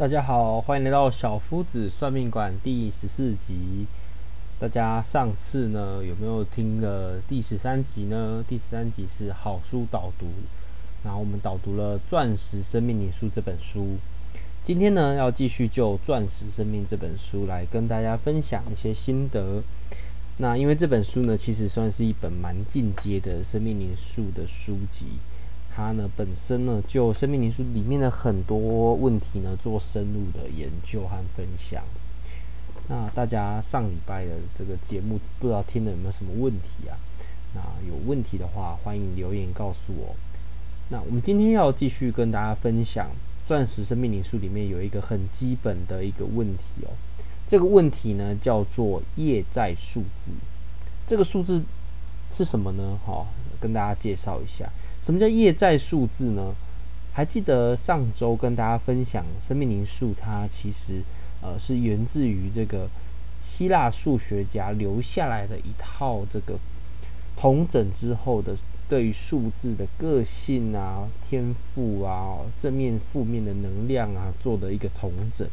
大家好，欢迎来到小夫子算命馆第十四集。大家上次呢有没有听了第十三集呢？第十三集是好书导读，然后我们导读了《钻石生命灵数》这本书。今天呢要继续就《钻石生命》这本书来跟大家分享一些心得。那因为这本书呢其实算是一本蛮进阶的生命灵数的书籍。它呢本身呢就生命灵数里面的很多问题呢做深入的研究和分享。那大家上礼拜的这个节目不知道听了有没有什么问题啊？那有问题的话欢迎留言告诉我。那我们今天要继续跟大家分享钻石生命灵数里面有一个很基本的一个问题哦。这个问题呢叫做业债数字。这个数字是什么呢？好，跟大家介绍一下。什么叫业债数字呢？还记得上周跟大家分享生命灵数，它其实呃是源自于这个希腊数学家留下来的一套这个统整之后的对于数字的个性啊、天赋啊、正面负面的能量啊做的一个统整。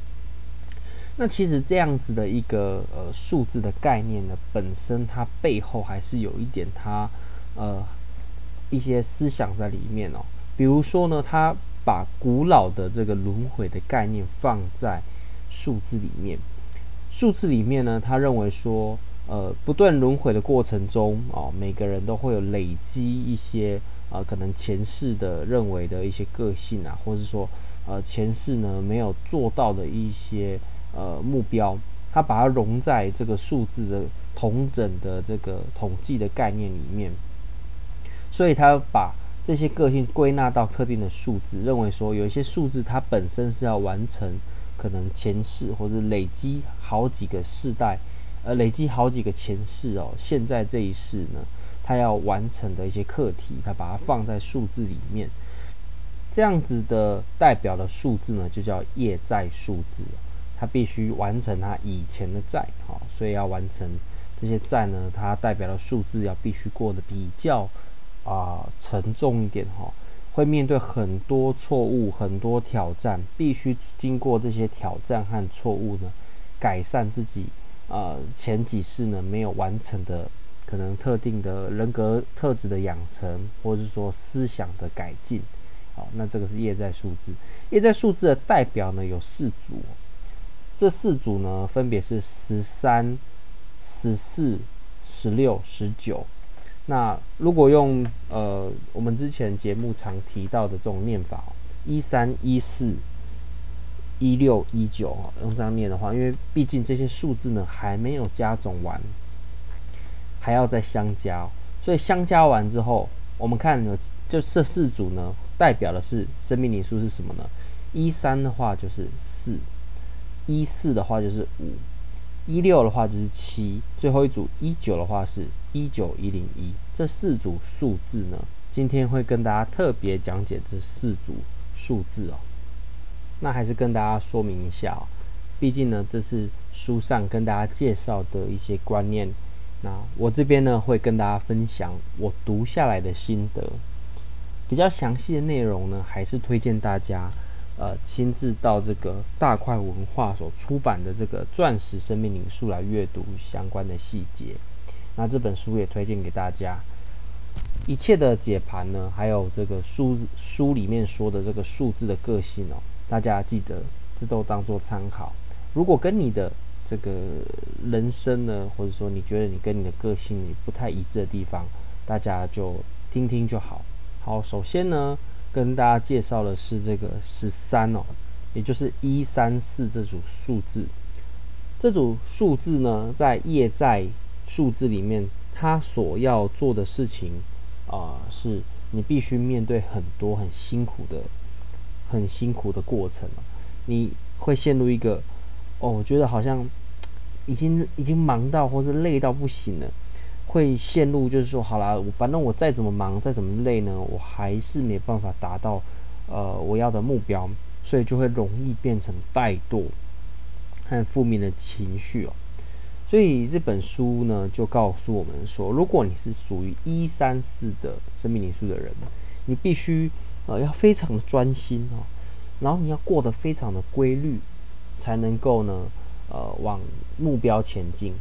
那其实这样子的一个呃数字的概念呢，本身它背后还是有一点它呃。一些思想在里面哦，比如说呢，他把古老的这个轮回的概念放在数字里面。数字里面呢，他认为说，呃，不断轮回的过程中哦，每个人都会有累积一些呃，可能前世的认为的一些个性啊，或者说呃，前世呢没有做到的一些呃目标，他把它融在这个数字的同整的这个统计的概念里面。所以他把这些个性归纳到特定的数字，认为说有一些数字它本身是要完成可能前世或者累积好几个世代，呃，累积好几个前世哦，现在这一世呢，他要完成的一些课题，他把它放在数字里面，这样子的代表的数字呢，就叫业债数字，他必须完成他以前的债，好，所以要完成这些债呢，它代表的数字要必须过得比较。啊、沉重一点哈，会面对很多错误、很多挑战，必须经过这些挑战和错误呢，改善自己呃前几世呢没有完成的可能特定的人格特质的养成，或者是说思想的改进。好，那这个是业在数字。业在数字的代表呢有四组，这四组呢分别是十三、十四、十六、十九。那如果用呃我们之前节目常提到的这种念法，一三一四一六一九啊，用这样念的话，因为毕竟这些数字呢还没有加总完，还要再相加，所以相加完之后，我们看有就这四组呢，代表的是生命灵数是什么呢？一三的话就是四，一四的话就是五。一六的话就是七，最后一组一九的话是一九一零一，这四组数字呢，今天会跟大家特别讲解这四组数字哦。那还是跟大家说明一下哦，毕竟呢，这是书上跟大家介绍的一些观念。那我这边呢，会跟大家分享我读下来的心得，比较详细的内容呢，还是推荐大家。呃，亲自到这个大块文化所出版的这个《钻石生命灵数》来阅读相关的细节。那这本书也推荐给大家。一切的解盘呢，还有这个书书里面说的这个数字的个性哦，大家记得这都当做参考。如果跟你的这个人生呢，或者说你觉得你跟你的个性不太一致的地方，大家就听听就好。好，首先呢。跟大家介绍的是这个十三哦，也就是一三四这组数字。这组数字呢，在业债数字里面，他所要做的事情啊、是你必须面对很多很辛苦的、很辛苦的过程。你会陷入一个哦，我觉得好像已经已经忙到或是累到不行了。会陷入，就是说，好啦，反正我再怎么忙，再怎么累呢，我还是没办法达到，呃，我要的目标，所以就会容易变成怠惰和负面的情绪哦。所以这本书呢，就告诉我们说，如果你是属于一三四的生命灵数的人，你必须呃要非常的专心哦，然后你要过得非常的规律，才能够呢，呃，往目标前进。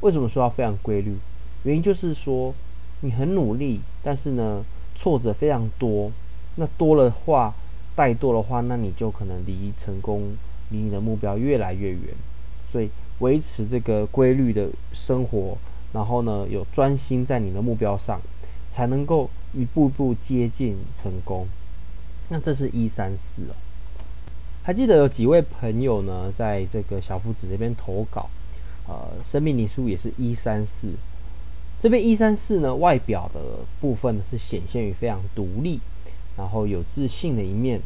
为什么说要非常规律？原因就是说，你很努力，但是呢，挫折非常多。那多的话，怠惰的话，那你就可能离成功、离你的目标越来越远。所以，维持这个规律的生活，然后呢，有专心在你的目标上，才能够一步步接近成功。那这是一三四哦。还记得有几位朋友呢，在这个小夫子这边投稿，呃，生命灵数也是一三四。这边一三四呢，外表的部分呢是显现于非常独立，然后有自信的一面，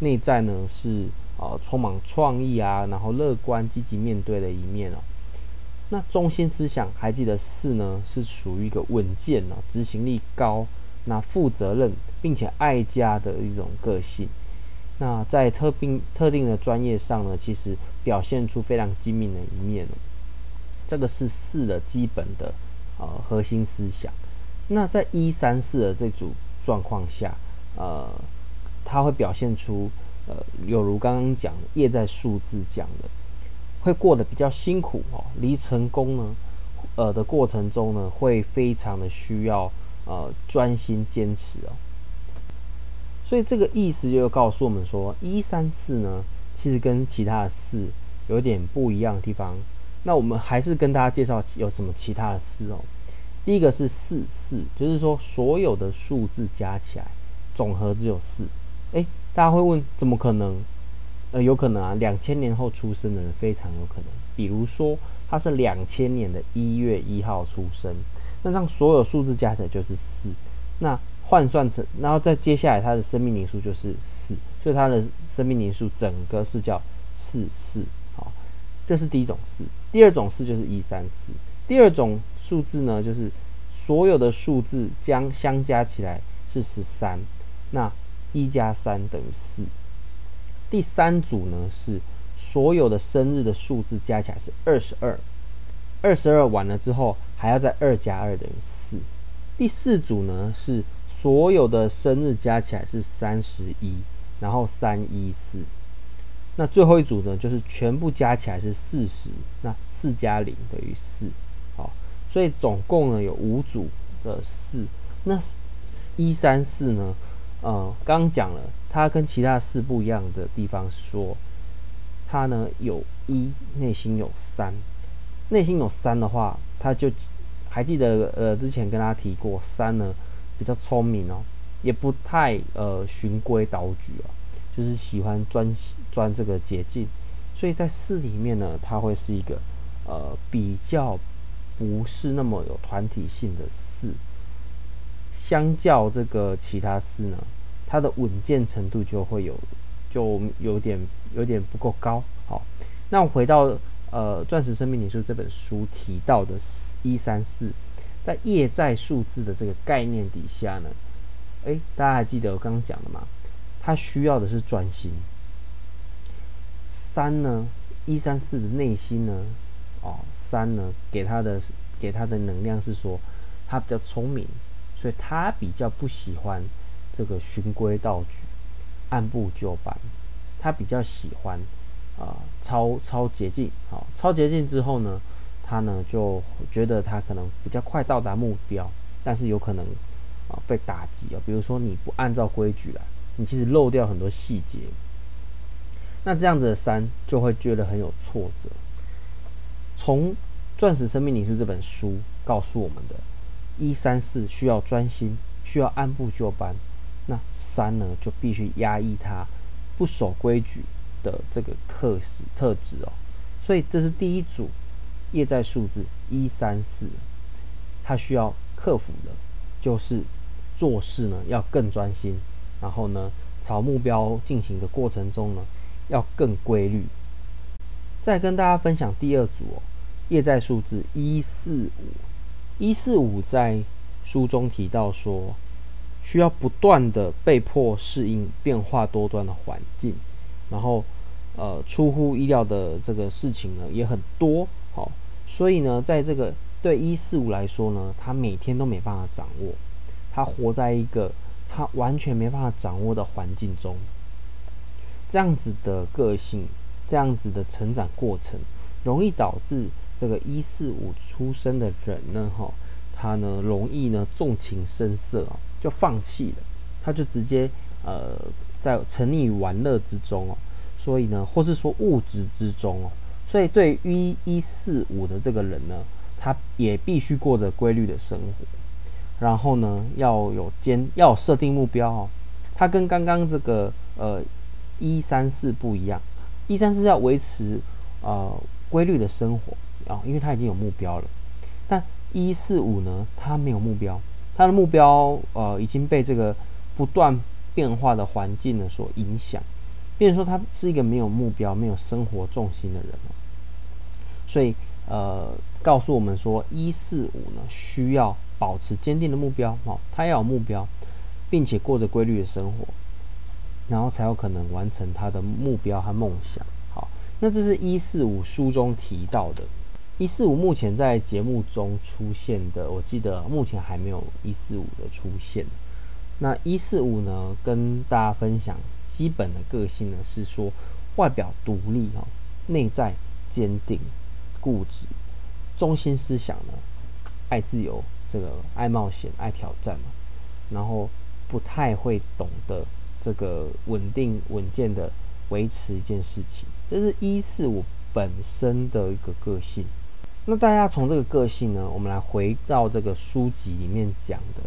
内在呢是呃充满创意啊，然后乐观积极面对的一面哦。那中心思想还记得四呢，是属于一个稳健哦，执行力高，那负责任并且爱家的一种个性。那在特定特定的专业上呢，其实表现出非常精明的一面哦。这个是四的基本的呃核心思想。那在一三四的这组状况下，呃，它会表现出呃，有如刚刚讲的业在数字讲的，会过得比较辛苦哦。离成功呢，呃的过程中呢，会非常的需要呃专心坚持哦。所以这个意思就告诉我们说，一三四呢，其实跟其他的四有点不一样的地方。那我们还是跟大家介绍有什么其他的四哦。第一个是四四，就是说所有的数字加起来总和只有四。大家会问怎么可能？呃，有可能啊，两千年后出生的人非常有可能。比如说他是两千年的一月一号出生，那让所有数字加起来就是四。那换算成，然后再接下来，他的生命灵数就是四，所以他的生命灵数整个是叫四四，好，这是第一种四。第二种四就是一三四。第二种数字呢，就是所有的数字将相加起来是十三，那一加三等于四。第三组呢是所有的生日的数字加起来是二十二，二十二完了之后还要再二加二等于四。第四组呢是。所有的生日加起来是三十一，然后三一四，那最后一组呢，就是全部加起来是四十，那四加零等于四，好，所以总共呢有五组的四，那一三四呢，呃，刚刚讲了，它跟其他四不一样的地方说，它呢有一，内心有三，内心有三的话，它就还记得呃之前跟大家提过三呢。比较聪明哦，也不太呃循规蹈矩啊，就是喜欢钻钻这个捷径，所以在四里面呢，它会是一个呃比较不是那么有团体性的四，相较这个其他四呢，它的稳健程度就会有就有点有点不够高。好，那回到呃《钻石生命灵数》这本书提到的一三四。在业在数字的这个概念底下呢，诶，大家还记得我刚刚讲的吗？他需要的是专心。三呢，一三四的内心呢，哦，三呢给他的给他的能量是说，他比较聪明，所以他比较不喜欢这个循规蹈矩、按部就班，他比较喜欢啊、超超捷径。好、超捷径之后呢？他呢就觉得他可能比较快到达目标，但是有可能啊被打击啊，比如说你不按照规矩来，你其实漏掉很多细节，那这样子的三就会觉得很有挫折。从《钻石生命灵数》这本书告诉我们的，一三四需要专心，需要按部就班，那三呢就必须压抑他不守规矩的这个特质特质哦，所以这是第一组。业在数字一三四，他需要克服的，就是做事呢要更专心，然后呢朝目标进行的过程中呢要更规律。再跟大家分享第二组哦，业在数字一四五，一四五在书中提到说，需要不断的被迫适应变化多端的环境，然后呃出乎意料的这个事情呢也很多。好，所以呢，在这个对一四五来说呢，他每天都没办法掌握，他活在一个他完全没办法掌握的环境中。这样子的个性，这样子的成长过程，容易导致这个一四五出生的人呢，哈，他呢容易呢纵情声色啊，就放弃了，他就直接呃在沉溺于玩乐之中哦，所以呢，或是说物质之中哦，所以对于一四五的这个人呢，他也必须过着规律的生活，然后呢要有坚要设定目标哦，他跟刚刚这个呃。一三四不一样，一三四要维持呃规律的生活啊、哦，因为他已经有目标了。但一四五呢，他没有目标，他的目标呃已经被这个不断变化的环境呢所影响，变成说他是一个没有目标、没有生活重心的人。所以呃，告诉我们说，一四五呢需要保持坚定的目标哦，他要有目标，并且过着规律的生活。然后才有可能完成他的目标和梦想。好，那这是一四五书中提到的。一四五目前在节目中出现的，我记得目前还没有一四五的出现。那一四五呢，跟大家分享基本的个性呢，是说外表独立哦，内在坚定、固执，中心思想呢，爱自由，这个爱冒险、爱挑战嘛，然后不太会懂得。这个稳定稳健的维持一件事情，这是一四五本身的一个个性。那大家从这个个性呢，我们来回到这个书籍里面讲的，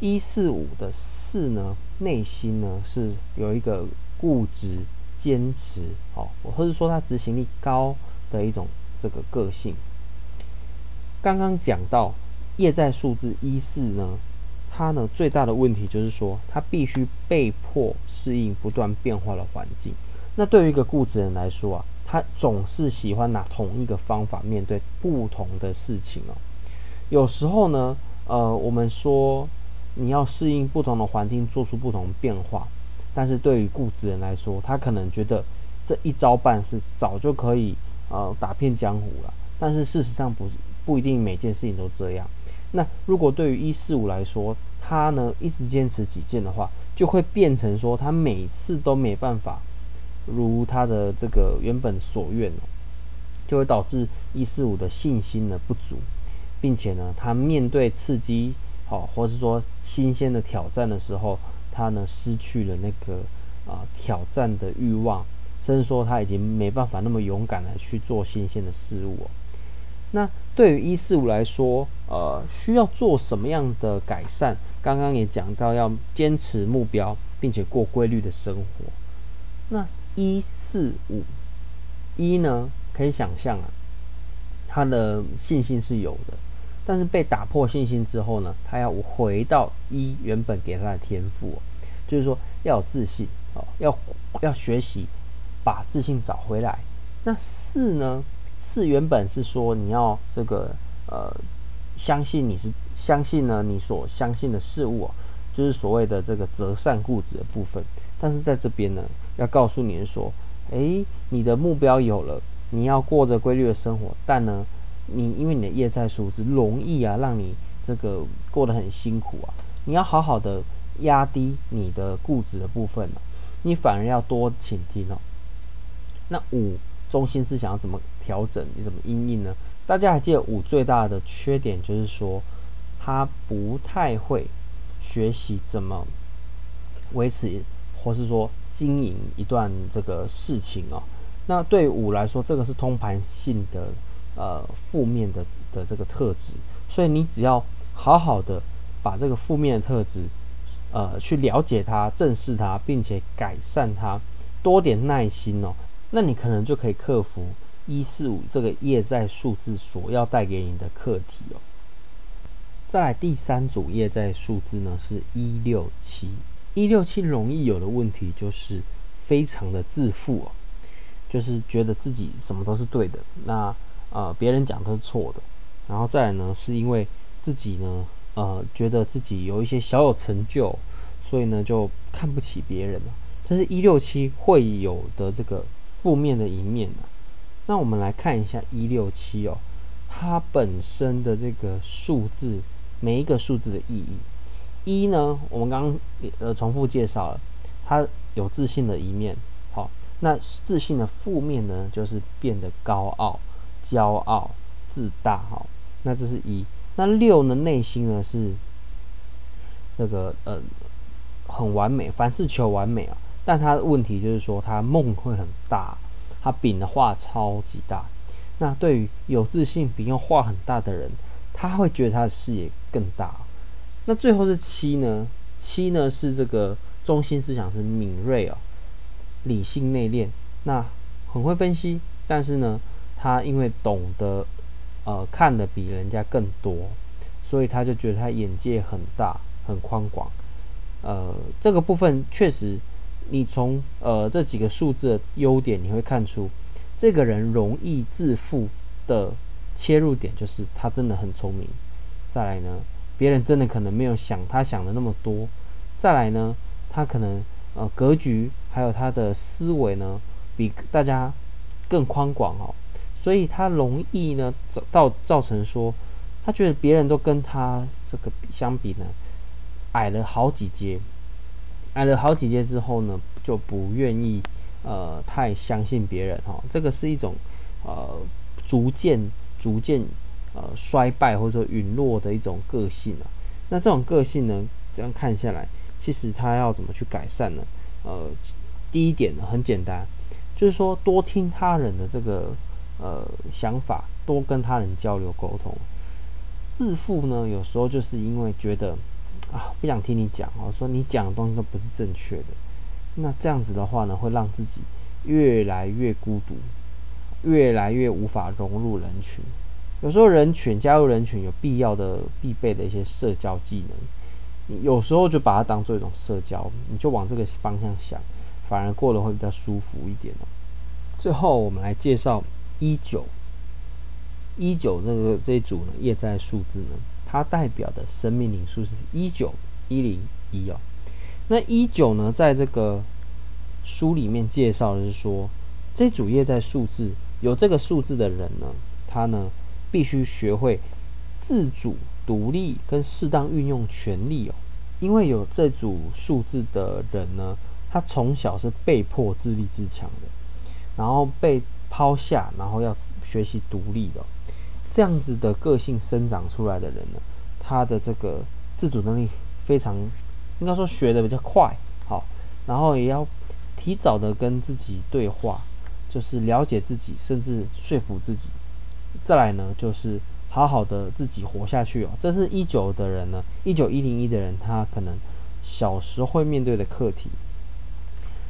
一四五的四呢，内心呢是有一个固执、坚持，哦，或者说他执行力高的一种这个个性。刚刚讲到业在数字一四呢。他呢，最大的问题就是说，他必须被迫适应不断变化的环境。那对于一个固执人来说啊，他总是喜欢拿同一个方法面对不同的事情哦。有时候呢，呃，我们说你要适应不同的环境，做出不同变化。但是对于固执人来说，他可能觉得这一招半式早就可以呃打遍江湖了。但是事实上不不一定每件事情都这样。那如果对于一四五来说，他呢一直坚持己见的话，就会变成说他每次都没办法如他的这个原本所愿，就会导致一四五的信心呢不足，并且呢他面对刺激哦，或是说新鲜的挑战的时候，他呢失去了那个啊、挑战的欲望，甚至说他已经没办法那么勇敢的去做新鲜的事物。那对于一四五来说，呃，需要做什么样的改善？刚刚也讲到要坚持目标，并且过规律的生活。那一四五一呢？可以想象啊，他的信心是有的，但是被打破信心之后呢，他要回到一原本给他的天赋，就是说要有自信哦，要要学习把自信找回来。那四呢？四原本是说你要这个呃，相信你是相信呢，你所相信的事物，就是所谓的这个择善固执的部分。但是在这边呢，要告诉你说，诶，你的目标有了，你要过着规律的生活，但呢，你因为你的业在数字容易啊，让你这个过得很辛苦啊。你要好好的压低你的固执的部分，你反而要多倾听哦。那五。中心思想要怎么调整？你怎么因应呢？大家还记得五最大的缺点就是说，他不太会学习怎么维持，或是说经营一段这个事情哦。那对五来说，这个是通盘性的呃负面的的这个特质。所以你只要好好的把这个负面的特质呃去了解它、正视它，并且改善它，多点耐心哦。那你可能就可以克服一四五这个业在数字所要带给你的课题哦。再来第三组业在数字呢，是一六七，一六七容易有的问题就是非常的自负哦，就是觉得自己什么都是对的，那呃别人讲都是错的，然后再来呢是因为自己呢呃觉得自己有一些小有成就，所以呢就看不起别人，这是一六七会有的这个。负面的一面呢？那我们来看一下一六七哦，它本身的这个数字，每一个数字的意义。一呢，我们刚刚呃重复介绍了，他有自信的一面。好，那自信的负面呢，就是变得高傲、骄傲、自大。好，那这是一。那六呢，内心呢是这个呃很完美，凡事求完美啊。但他的问题就是说，他梦会很大，他饼的画超级大。那对于有自信饼又画很大的人，他会觉得他的视野更大。那最后是七呢？七呢是这个中心思想是敏锐哦，理性内敛，那很会分析。但是呢，他因为懂得呃看得比人家更多，所以他就觉得他眼界很大，很宽广。呃，这个部分确实。你从呃这几个数字的优点，你会看出这个人容易自负的切入点，就是他真的很聪明。再来呢，别人真的可能没有想他想的那么多。再来呢，他可能呃格局还有他的思维呢，比大家更宽广哦，所以他容易呢造到造成说，他觉得别人都跟他这个相比呢，矮了好几阶。矮了好几阶之后呢，就不愿意呃太相信别人哈、哦，这个是一种呃逐渐逐渐呃衰败或者说陨落的一种个性啊。那这种个性呢，这样看下来，其实他要怎么去改善呢？呃，第一点呢很简单，就是说多听他人的这个呃想法，多跟他人交流沟通。自负呢，有时候就是因为觉得。啊，不想听你讲哦，说你讲的东西都不是正确的，那这样子的话呢，会让自己越来越孤独，越来越无法融入人群。有时候人群加入人群有必要的必备的一些社交技能，你有时候就把它当做一种社交，你就往这个方向想，反而过得会比较舒服一点哦。最后我们来介绍一九一九这个这一组呢，业债数字呢。它代表的生命灵数是一九一零一哦。那一九呢，在这个书里面介绍的是说，这组业债数字有这个数字的人呢，他呢必须学会自主、独立跟适当运用权力哦。因为有这组数字的人呢，他从小是被迫自立自强的，然后被抛下，然后要学习独立的。这样子的个性生长出来的人呢，他的这个自主能力非常，应该说学得比较快，好，然后也要提早的跟自己对话，就是了解自己，甚至说服自己。再来呢，就是好好的自己活下去哦。这是一九的人呢，一九一零一的人，他可能小时候会面对的课题。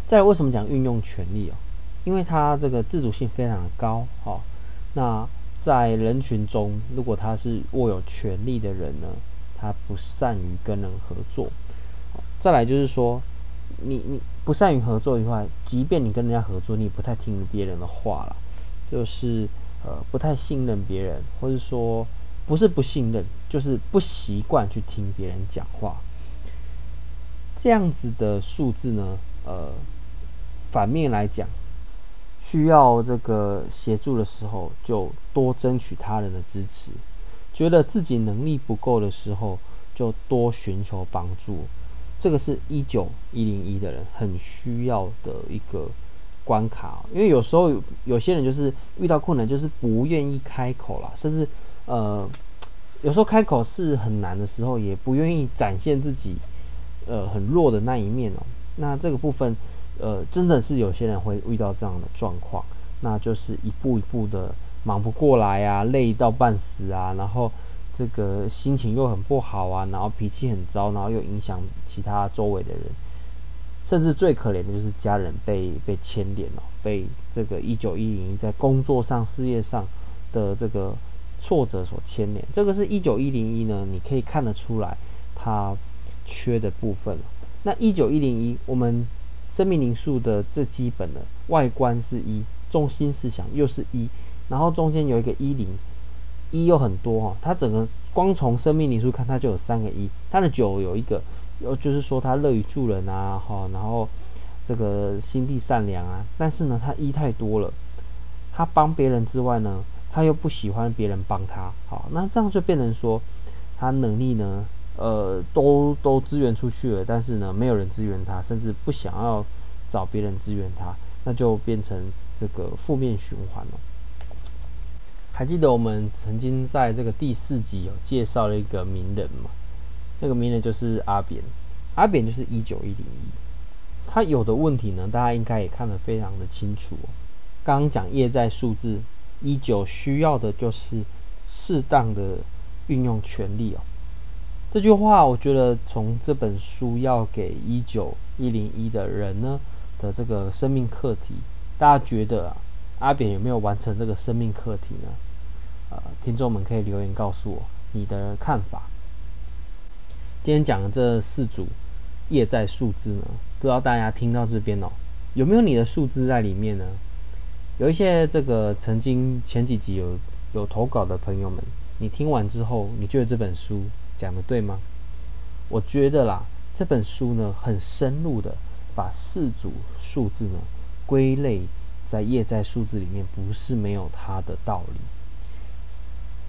再为什么讲运用权力哦？因为他这个自主性非常的高，好，那。在人群中，如果他是握有权力的人呢，他不善于跟人合作。再来就是说，你你不善于合作的话，即便你跟人家合作，你也不太听别人的话了，就是呃不太信任别人，或者说不是不信任，就是不习惯去听别人讲话。这样子的数字呢，呃，反面来讲。需要这个协助的时候，就多争取他人的支持；觉得自己能力不够的时候，就多寻求帮助。这个是一九一零一的人很需要的一个关卡，因为有时候有，些人就是遇到困难，就是不愿意开口啦，甚至呃，有时候开口是很难的时候，也不愿意展现自己呃很弱的那一面哦。那这个部分。呃，真的是有些人会遇到这样的状况，那就是一步一步的忙不过来啊，累到半死啊，然后这个心情又很不好啊，然后脾气很糟，然后又影响其他周围的人，甚至最可怜的就是家人被被牵连了，被这个一九一零一在工作上、事业上的这个挫折所牵连。这个是一九一零一呢，你可以看得出来他缺的部分。那一九一零一，我们。生命灵数的最基本的外观是一，中心思想又是一，然后中间有一个一零，一又很多哈，它整个光从生命灵数看，它就有三个一，它的九有一个，就是说他乐于助人啊，哈，然后这个心地善良啊，但是呢，他一太多了，他帮别人之外呢，他又不喜欢别人帮他，好，那这样就变成说他能力呢？呃，都都支援出去了，但是呢，没有人支援他，甚至不想要找别人支援他，那就变成这个负面循环了。还记得我们曾经在这个第四集有介绍了一个名人吗？那个名人就是阿扁，阿扁就是一九一零一，他有的问题呢，大家应该也看得非常的清楚。刚刚讲业债数字，一九需要的就是适当的运用权力哦。这句话，我觉得从这本书要给一九一零一的人呢的这个生命课题，大家觉得，阿扁有没有完成这个生命课题呢？呃，听众们可以留言告诉我你的看法。今天讲的这四组业债数字呢，不知道大家听到这边哦，有没有你的数字在里面呢？有一些这个曾经前几集有有投稿的朋友们，你听完之后，你觉得这本书讲的对吗？我觉得啦，这本书呢很深入的把四组数字呢归类在业债数字里面，不是没有它的道理。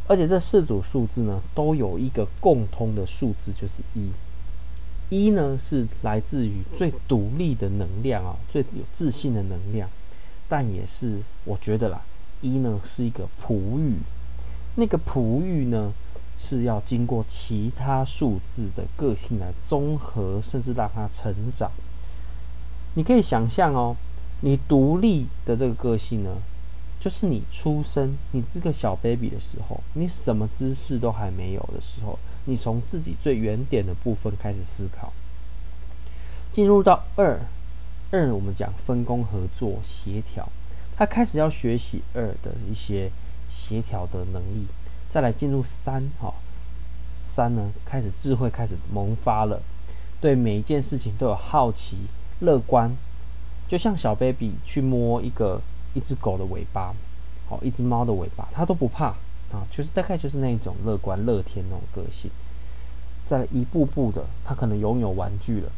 而且这四组数字呢都有一个共通的数字，就是一。一呢是来自于最独立的能量啊，最有自信的能量，但也是我觉得啦，一呢是一个璞玉，那个璞玉呢。是要经过其他数字的个性来综合，甚至让它成长。你可以想象哦，你独立的这个个性呢，就是你出生，你这个小 baby 的时候，你什么知识都还没有的时候，你从自己最原点的部分开始思考，进入到二，二我们讲分工合作协调，他开始要学习二的一些协调的能力。再来进入三，哈，三呢开始智慧开始萌发了，对每一件事情都有好奇、乐观，就像小 baby 去摸一个一只狗的尾巴，好，一只猫的尾巴，它都不怕啊，就是大概就是那一种乐观乐天那种个性。再来一步步的，他可能拥有玩具了，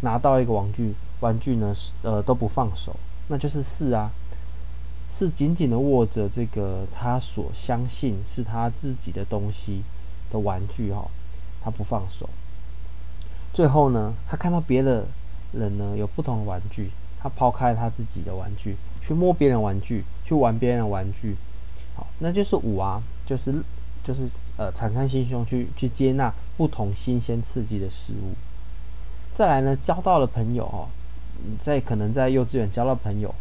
拿到一个玩具，玩具呢呃都不放手，那就是四啊。是紧紧的握着这个他所相信是他自己的东西的玩具哈，他不放手。最后呢，他看到别的人呢有不同的玩具，他抛开他自己的玩具，去摸别人玩具，去玩别人的玩具。好，那就是五啊，就是就是呃，敞开心胸去去接纳不同新鲜刺激的事物。再来呢，交到了朋友哦，在可能在幼稚园交到朋友。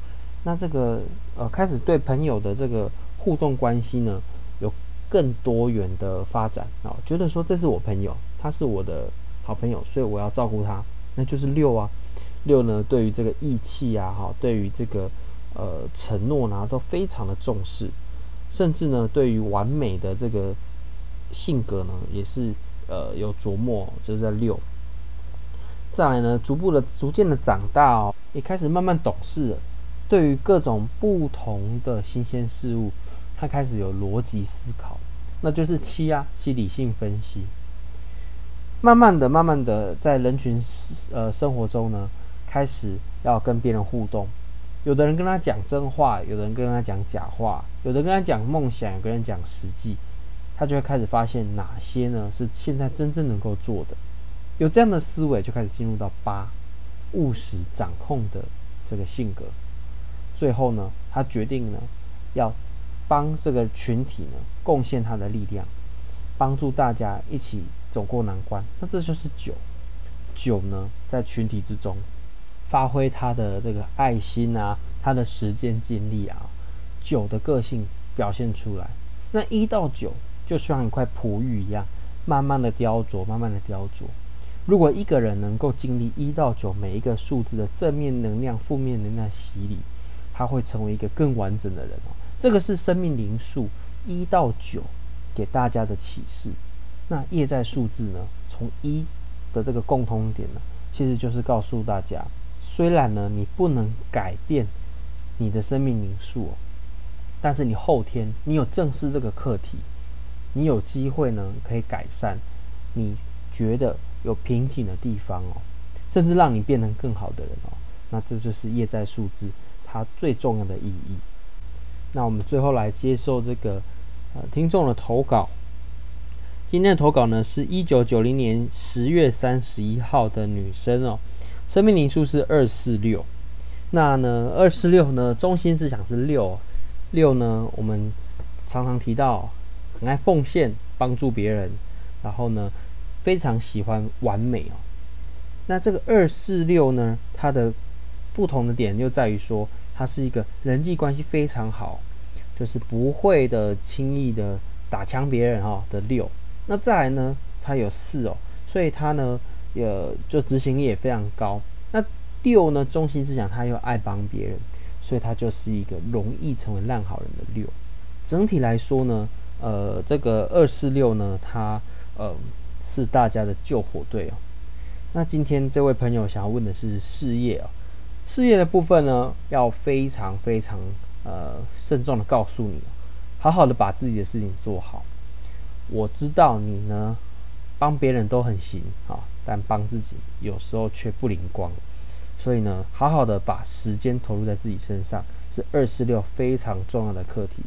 那这个呃，开始对朋友的这个互动关系呢，有更多元的发展啊，觉得说这是我朋友，他是我的好朋友，所以我要照顾他，那就是六啊。六呢，对于这个义气啊，哈，对于这个呃承诺呢，都非常的重视，甚至呢，对于完美的这个性格呢，也是呃有琢磨，就是在六。再来呢，逐步的、逐渐的长大哦，也开始慢慢懂事了。对于各种不同的新鲜事物，他开始有逻辑思考，那就是七啊，七理性分析。慢慢的、慢慢的，在人群呃生活中呢，开始要跟别人互动。有的人跟他讲真话，有的人跟他讲假话，有的跟他讲梦想，有的人讲实际，他就会开始发现哪些呢是现在真正能够做的。有这样的思维，就开始进入到八，务实掌控的这个性格。最后呢，他决定呢，要帮这个群体呢贡献他的力量，帮助大家一起走过难关。那这就是九，九呢在群体之中发挥他的这个爱心啊，他的时间精力啊，九的个性表现出来。那一到九就像一块璞玉一样，慢慢的雕琢，慢慢的雕琢。如果一个人能够经历一到九每一个数字的正面能量、负面能量洗礼。他会成为一个更完整的人哦。这个是生命灵数一到九给大家的启示。那业在数字呢？从一的这个共通点呢，其实就是告诉大家，虽然呢你不能改变你的生命灵数哦，但是你后天你有正视这个课题，你有机会呢可以改善你觉得有瓶颈的地方哦，甚至让你变成更好的人哦。那这就是业债数字。它最重要的意义。那我们最后来接受这个呃听众的投稿。今天的投稿呢，是一九九零年十月三十一号的女生哦，生命灵数是二四六。那呢，二四六呢，中心思想是六，六呢，我们常常提到很爱奉献，帮助别人，然后呢，非常喜欢完美哦。那这个二四六呢，它的不同的点就在于说，它是一个人际关系非常好，就是不会的轻易的打枪别人哈的六。那再来呢，它有四哦，所以它呢，也就执行力也非常高。那六呢，中心思想，他又爱帮别人，所以他就是一个容易成为烂好人的六。整体来说呢，呃，这个二四六呢，它呃是大家的救火队哦。那今天这位朋友想要问的是事业哦，事业的部分呢，要非常非常呃慎重的告诉你，好好的把自己的事情做好。我知道你呢，帮别人都很行啊，但帮自己有时候却不灵光，所以呢，好好的把时间投入在自己身上，是二四六非常重要的课题。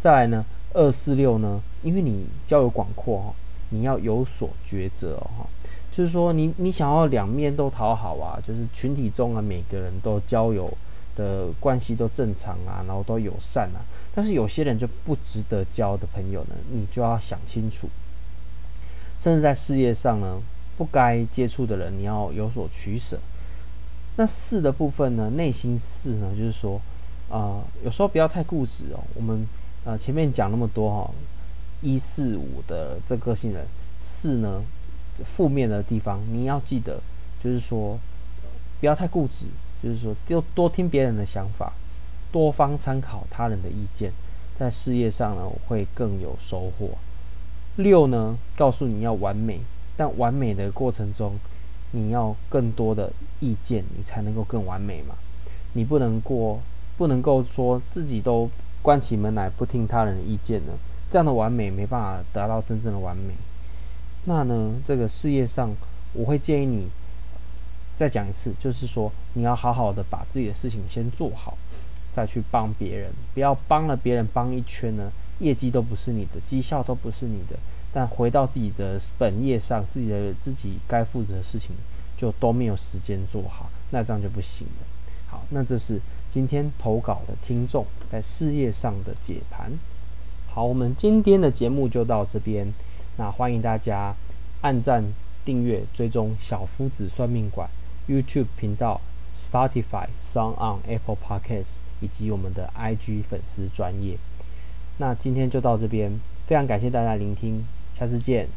再来呢，二四六呢，因为你交友广阔哦，你要有所抉择哦。就是说，你你想要两面都讨好啊，就是群体中啊，每个人都交友的关系都正常啊，然后都友善啊。但是有些人就不值得交的朋友呢，你就要想清楚。甚至在事业上呢，不该接触的人，你要有所取舍。那四的部分呢，内心四呢，就是说，啊、有时候不要太固执哦。我们呃前面讲那么多哈、哦，一四五的这个性人，四呢。负面的地方，你要记得，就是说，不要太固执，就是说，多多听别人的想法，多方参考他人的意见，在事业上呢，会更有收获。六呢，告诉你要完美，但完美的过程中，你要更多的意见，你才能够更完美嘛。你不能过，不能够说自己都关起门来不听他人的意见呢，这样的完美没办法达到真正的完美。那呢，这个事业上，我会建议你再讲一次，就是说你要好好的把自己的事情先做好，再去帮别人，不要帮了别人帮一圈呢，业绩都不是你的，绩效都不是你的，但回到自己的本业上，自己的自己该负责的事情就都没有时间做好，那这样就不行了。好，那这是今天投稿的听众在事业上的解盘。好，我们今天的节目就到这边。那欢迎大家按赞、订阅、追踪小夫子算命馆 YouTube 频道、Spotify、SoundOn、Apple Podcasts 以及我们的 IG 粉丝专业。那今天就到这边，非常感谢大家聆听，下次见。